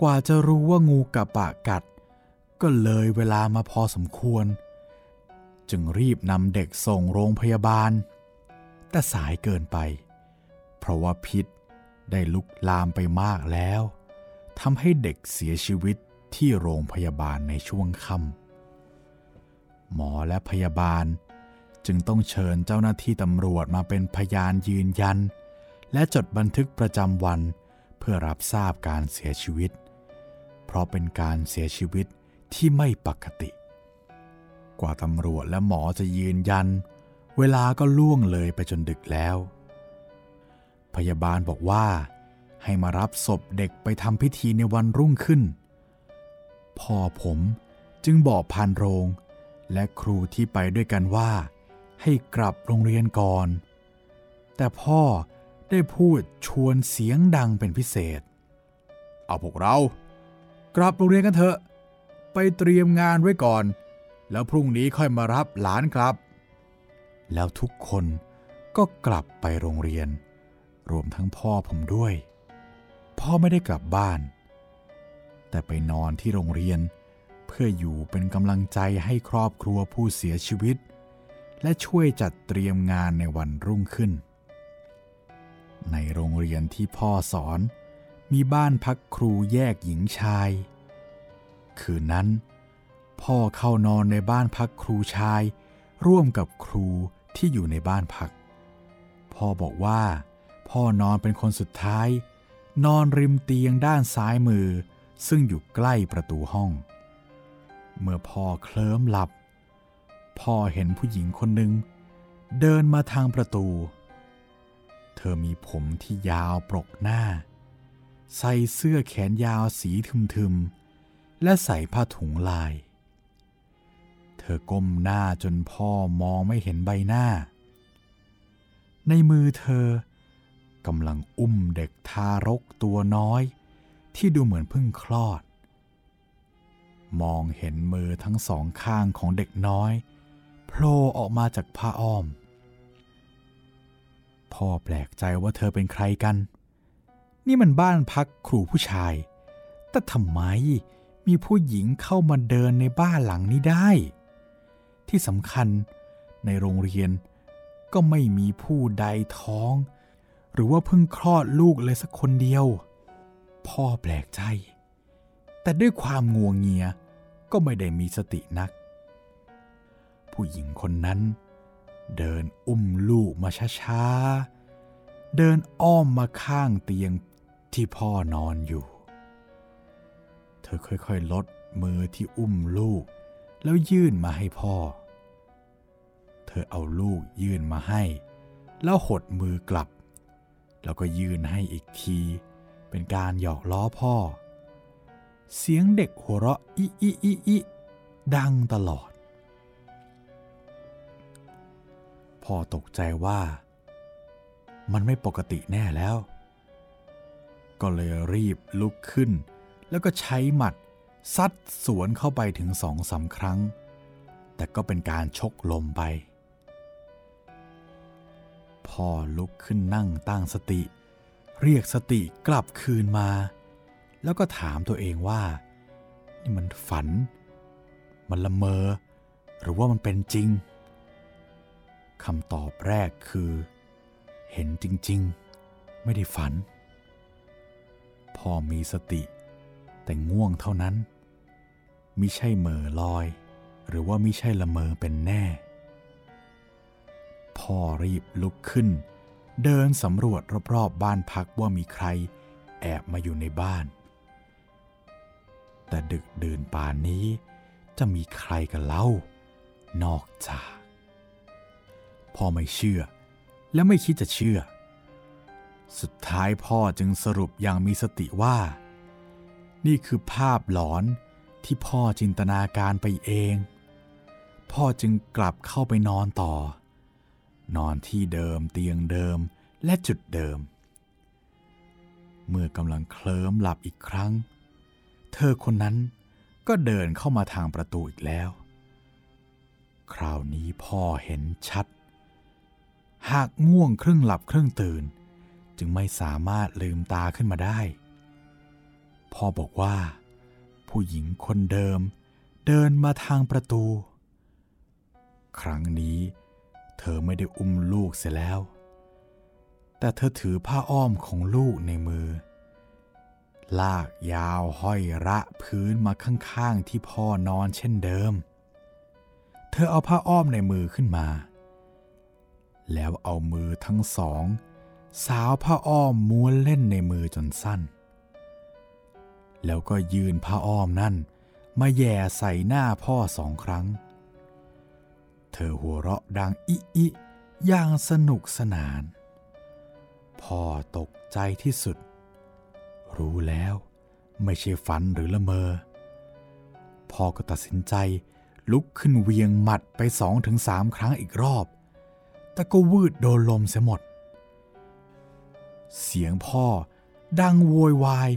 กว่าจะรู้ว่างูกระปะกัด ก็เลยเวลามาพอสมควร จึงรีบนำเด็กส่งโรงพยาบาล แต่สายเกินไป เพราะว่าพิษได้ลุกลามไปมากแล้วทำให้เด็กเสียชีวิตที่โรงพยาบาลในช่วงค่ำหมอและพยาบาลจึงต้องเชิญเจ้าหน้าที่ตำรวจมาเป็นพยานยืนยัน และจดบันทึกประจำวันเพื่อรับทราบการเสียชีวิต เพราะเป็นการเสียชีวิต ที่ไม่ปกติ กว่าตำรวจและหมอจะยืนยัน เวลาก็ล่วงเลยไปจนดึกแล้ว พยาบาลบอกว่า ให้มารับศพเด็กไปทำพิธีในวันรุ่งขึ้น พ่อผมจึงบอกพานโรงและครูที่ไปด้วยกันว่า ให้กลับโรงเรียนก่อน แต่พ่อได้พูดชวนเสียงดังเป็นพิเศษ เอาพวกเรา กลับโรงเรียนกันเถอะ ไปเตรียมงานไว้ก่อน แล้วพรุ่งนี้ค่อยมารับหลานครับ แล้วทุกคนก็กลับไปโรงเรียน รวมทั้งพ่อผมด้วย พ่อไม่ได้กลับบ้าน แต่ไปนอนที่โรงเรียน เพื่ออยู่เป็นกำลังใจให้ครอบครัวผู้เสียชีวิต และช่วยจัดเตรียมงานในวันรุ่งขึ้น ในโรงเรียนที่พ่อสอนมีบ้านพักครูแยกหญิงชาย คืนนั้น พ่อเข้านอนในบ้านพักครูชาย ร่วมกับครูที่อยู่ในบ้านพัก พ่อบอกว่า พ่อนอนเป็นคนสุดท้าย นอนริมเตียงด้านซ้ายมือ ซึ่งอยู่ใกล้ประตูห้อง เมื่อพ่อเคลิ้มหลับ พ่อเห็นผู้หญิงคนหนึ่งเดินมาทางประตู เธอมีผมที่ยาวปรกหน้า ใส่เสื้อแขนยาวสีทึมๆ และใส่ผ้าถุงลาย เธอก้มหน้าจนพ่อมองไม่เห็นใบหน้า ในมือเธอกำลังอุ้มเด็กทารกตัวน้อย ที่ดูเหมือนเพิ่งคลอด มองเห็นมือทั้งสองข้างของเด็กน้อยโผล่ออกมาจากผ้าอ้อม พ่อแปลกใจว่าเธอเป็นใครกัน นี่มันบ้านพักครูผู้ชาย แต่ทำไม มีผู้หญิงเข้ามาเดินในบ้านหลังนี้ได้ ที่สำคัญในโรงเรียนก็ไม่มีผู้ใดท้อง หรือว่าเพิ่งคลอดลูกเลยสักคนเดียว พ่อแปลกใจ แต่ด้วยความงัวงเงียก็ไม่ได้มีสตินัก ผู้หญิงคนนั้นเดินอุ้มลูกมาช้าๆ เดินอ้อมมาข้างเตียงที่พ่อนอนอยู่ เธอค่อยๆ ลดมือที่อุ้มลูก แล้วยื่นมาให้พ่อ เธอเอาลูกยื่นมาให้ แล้วหดมือกลับ แล้วก็ยื่นให้อีกที เป็นการหยอกล้อพ่อ เสียงเด็กหัวเราะอิอิอิอิดังตลอด พ่อตกใจว่า มันไม่ปกติแน่แล้ว ก็เลยรีบลุกขึ้น แล้วก็ใช้หมัดซัดสวนเข้าไปถึงสองสาครั้ง แต่ก็เป็นการชกลมไป พ่อลุกขึ้นนั่งตั้งสติ เรียกสติกลับคืนมา แล้วก็ถามตัวเองว่า นี่มันฝัน มันละเมอ หรือว่ามันเป็นจริงคำตอบแรกคือ เห็นจริง ๆ ไม่ได้ฝันพอมีสติ แต่ง่วงเท่านั้นมิใช่เม่อลอย หรือว่ามิใช่ละเมอเป็นแน่ พ่อรีบลุกขึ้น เดินสำรวจรอบๆบ้านพักว่ามีใครแอบมาอยู่ในบ้าน แต่ดึกดื่นป่านนี้จะมีใครกันเล่า นอกจาก พ่อไม่เชื่อ และไม่คิดจะเชื่อ สุดท้ายพ่อจึงสรุปอย่างมีสติว่า นี่คือภาพหลอนที่พ่อจินตนาการไปเอง พ่อจึงกลับเข้าไปนอนต่อ นอนที่เดิมเตียงเดิมและจุดเดิม เมื่อกำลังเคลิ้มหลับอีกครั้ง เธอคนนั้นก็เดินเข้ามาทางประตูอีกแล้ว คราวนี้พ่อเห็นชัด หากง่วงครึ่งหลับครึ่งตื่น จึงไม่สามารถลืมตาขึ้นมาได้ พ่อบอกว่า ผู้หญิงคนเดิมเดินมาทางประตู ครั้งนี้เธอไม่ได้อุ้มลูกเสียแล้ว แต่เธอถือผ้าอ้อมของลูกในมือ ลากยาวห้อยระพื้นมาข้างๆที่พ่อนอนเช่นเดิม เธอเอาผ้าอ้อมในมือขึ้นมา แล้วเอามือทั้งสอง สาวผ้าอ้อมม้วนเล่นในมือจนสั้น แล้วก็ยืนผ้าอ้อมนั่น มาแย่ใส่หน้าพ่อสองครั้ง เธอหัวเราะดังอิอิอย่างสนุกสนาน พ่อตกใจที่สุด รู้แล้วไม่ใช่ฝันหรือละเมอ พ่อก็ตัดสินใจลุกขึ้นเวียงหมัดไปสองถึงสามครั้งอีกรอบ แต่ก็วืดโดนลมเสียหมด เสียงพ่อดังโวยวาย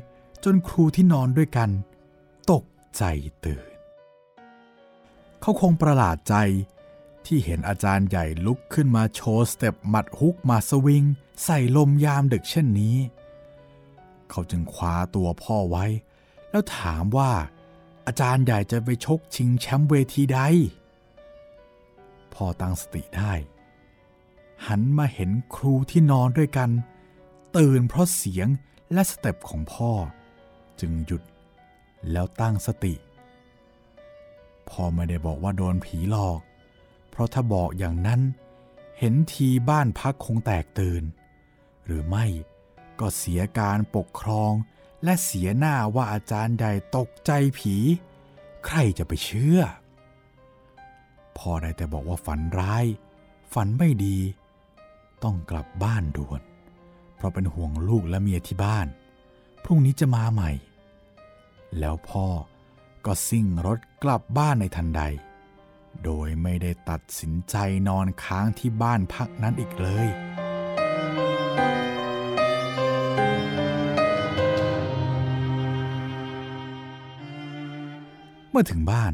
จนครูที่นอนด้วยกัน ตกใจตื่น เขาคงประหลาดใจที่เห็นอาจารย์ใหญ่ลุกขึ้นมาโชว์สเต็ปหมัดฮุกมาสวิง ใส่ลมยามดึกเช่นนี้ เขาจึงคว้าตัวพ่อไว้ แล้วถามว่า อาจารย์ใหญ่จะไปชกชิงแชมป์เวทีใดพ่อตั้งสติได้ หันมาเห็นครูที่นอนด้วยกัน ตื่นเพราะเสียงและสเต็ปของพ่อ จึงหยุดแล้วตั้งสติพ่อไม่ได้บอกว่าโดนผีหลอก เพราะถ้าบอกอย่างนั้นเห็นทีบ้านพักคงแตกตื่น หรือไม่ก็เสียการปกครองและเสียหน้าว่าอาจารย์ใหญ่ตกใจผี ใครจะไปเชื่อพ่อได้แต่บอกว่าฝันร้าย ฝันไม่ดี ต้องกลับบ้านด่วน เพราะเป็นห่วงลูกและเมียที่บ้าน พรุ่งนี้จะมาใหม่ แล้วพ่อก็ซิ่งรถกลับบ้านในทันใด โดยไม่ได้ตัดสินใจนอนค้างที่บ้านพักนั้นอีกเลย เมื่อถึงบ้าน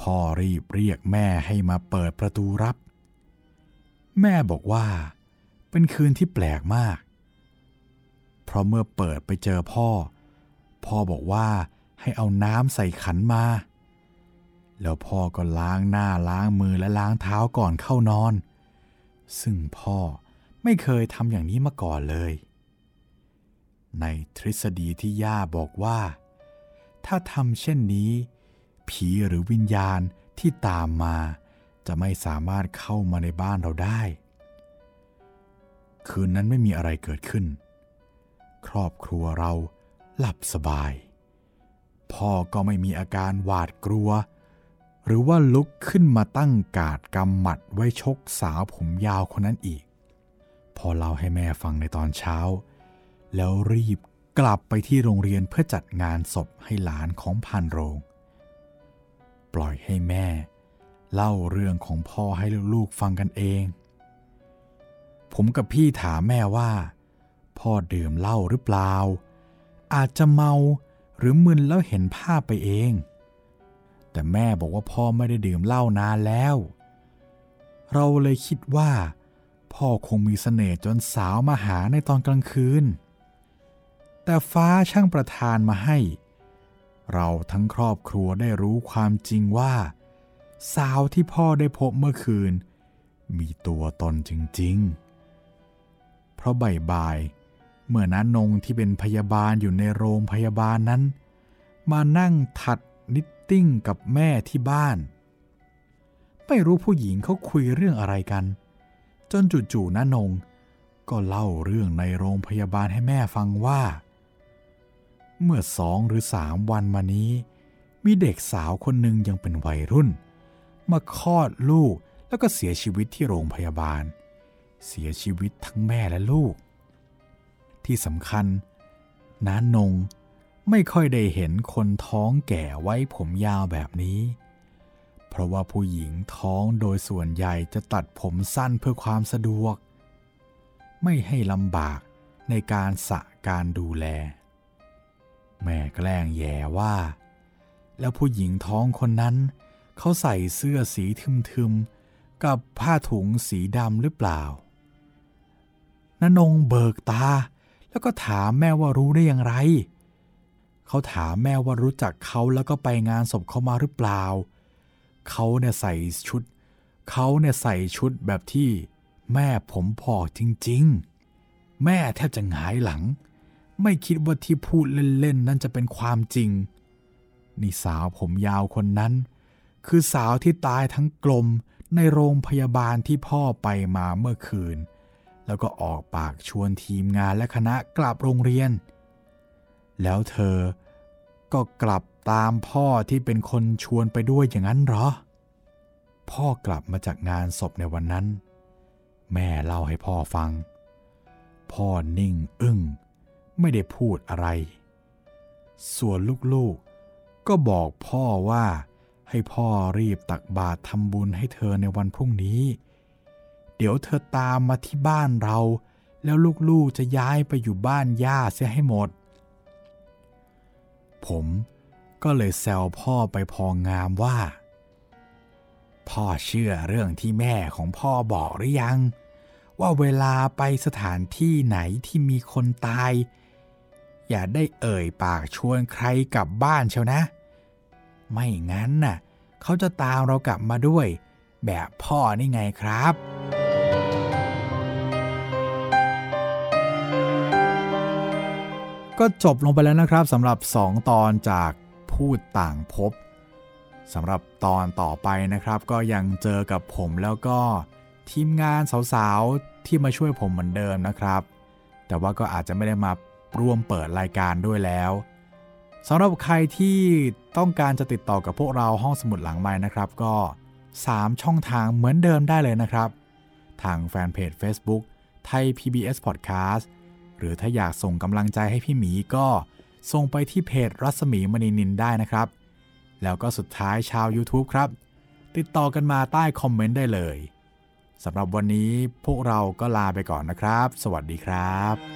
พ่อรีบเรียกแม่ให้มาเปิดประตูรับ แม่บอกว่าเป็นคืนที่แปลกมาก เพราะเมื่อเปิดไปเจอพ่อ พ่อบอกว่าให้เอาน้ำใส่ขันมา แล้วพ่อก็ล้างหน้าล้างมือและล้างเท้าก่อนเข้านอน ซึ่งพ่อไม่เคยทำอย่างนี้มาก่อนเลย ในทฤษฎีที่ย่าบอกว่า ถ้าทำเช่นนี้ ผีหรือวิญญาณที่ตามมาจะไม่สามารถเข้ามาในบ้านเราได้ คืนนั้นไม่มีอะไรเกิดขึ้น ครอบครัวเราหลับสบาย พ่อก็ไม่มีอาการหวาดกลัว หรือว่าลุกขึ้นมาตั้งกาดกำหมัดไว้ชกสาวผมยาวคนนั้นอีก พอเล่าให้แม่ฟังในตอนเช้า แล้วรีบกลับไปที่โรงเรียนเพื่อจัดงานศพให้หลานของพันโรง ปล่อยให้แม่ เล่าเรื่องของพ่อให้ลูกๆฟังกันเอง ผมกับพี่ถามแม่ว่า พ่อดื่มเหล้าหรือเปล่า อาจจะเมาหรือมึนแล้วเห็นภาพไปเอง แต่แม่บอกว่าพ่อไม่ได้ดื่มเหล้านานแล้ว เราเลยคิดว่า พ่อคงมีเสน่ห์จนสาวมาหาในตอนกลางคืน แต่ฟ้าช่างประทานมาให้ เราทั้งครอบครัวได้รู้ความจริงว่า สาวที่พ่อได้พบเมื่อคืน มีตัวตนจริงๆ เพราะบ่ายๆ เมื่อน้านงที่เป็นพยาบาลอยู่ในโรงพยาบาลนั้น มานั่งถัดknitting กับแม่ที่บ้าน ไม่รู้ผู้หญิงเขาคุยเรื่องอะไรกัน จนจู่ๆน้านง ก็เล่าเรื่องในโรงพยาบาลให้แม่ฟังว่า เมื่อสองหรือสามวันมานี้ มีเด็กสาวคนหนึ่งยังเป็นวัยรุ่น มาคลอดลูกแล้วก็เสียชีวิตที่โรงพยาบาล เสียชีวิตทั้งแม่และลูก ที่สำคัญ น้านงไม่ค่อยได้เห็นคนท้องแก่ไว้ผมยาวแบบนี้ เพราะว่าผู้หญิงท้องโดยส่วนใหญ่จะตัดผมสั้นเพื่อความสะดวก ไม่ให้ลำบากในการสะการดูแล แม่แกล้งแย่ว่า แล้วผู้หญิงท้องคนนั้นเขาใส่เสื้อสีทึมๆ กับผ้าถุงสีดำหรือเปล่านนงเบิกตา แล้วก็ถามแม่ว่ารู้ได้อย่างไร เขาถามแม่ว่ารู้จักเขาแล้วก็ไปงานศพเขามาหรือเปล่า เขาเนี่ยใส่ชุด เขาเนี่ยใส่ชุดแบบที่แม่ผมพอกจริงๆ แม่แทบจะหงายหลัง ไม่คิดว่าที่พูดเล่นๆนั่นจะเป็นความจริง นี่สาวผมยาวคนนั้น คือสาวที่ตายทั้งกลมในโรงพยาบาลที่พ่อไปมาเมื่อคืน แล้วก็ออกปากชวนทีมงานและคณะกลับโรงเรียน แล้วเธอก็กลับตามพ่อที่เป็นคนชวนไปด้วยอย่างนั้นเหรอ พ่อกลับมาจากงานศพในวันนั้น แม่เล่าให้พ่อฟัง พ่อนิ่งอึ้ง ไม่ได้พูดอะไร ส่วนลูกๆก็บอกพ่อว่าให้พ่อรีบตักบาตรทำบุญให้เธอในวันพรุ่งนี้ เดี๋ยวเธอตามมาที่บ้านเรา แล้วลูกๆจะย้ายไปอยู่บ้านย่าเสียให้หมด ผมก็เลยแซวพ่อไปพองามว่า พ่อเชื่อเรื่องที่แม่ของพ่อบอกหรือยัง ว่าเวลาไปสถานที่ไหนที่มีคนตาย อย่าได้เอ่ยปากชวนใครกลับบ้านเชียวนะ ไม่งั้นน่ะ เขาจะตามเรากลับมาด้วย แบบพ่อนี่ไงครับ ก็จบลงไปแล้วนะครับสำหรับ 2 ตอนจากพูดต่างพบสำหรับตอนต่อไปนะครับ ก็ยังเจอกับผมแล้วก็ทีมงานสาวๆที่มาช่วยผมเหมือนเดิมนะครับ แต่ว่าก็อาจจะไม่ได้มาร่วมเปิดรายการด้วยแล้วสำหรับใครที่ต้องการจะติดต่อกับพวกเราห้องสมุดหลังไม้นะครับ ก็ 3 ช่องทางเหมือนเดิมได้เลยนะครับ ทางแฟนเพจ Facebook ไทย PBS Podcast หรือถ้าอยากส่งกำลังใจให้พี่หมีก็ส่งไปที่เพจรัศมีมณีนินได้นะครับ แล้วก็สุดท้ายชาว YouTube ครับ ติดต่อกันมาใต้คอมเมนต์ได้เลยสำหรับวันนี้พวกเราก็ลาไปก่อนนะครับ สวัสดีครับ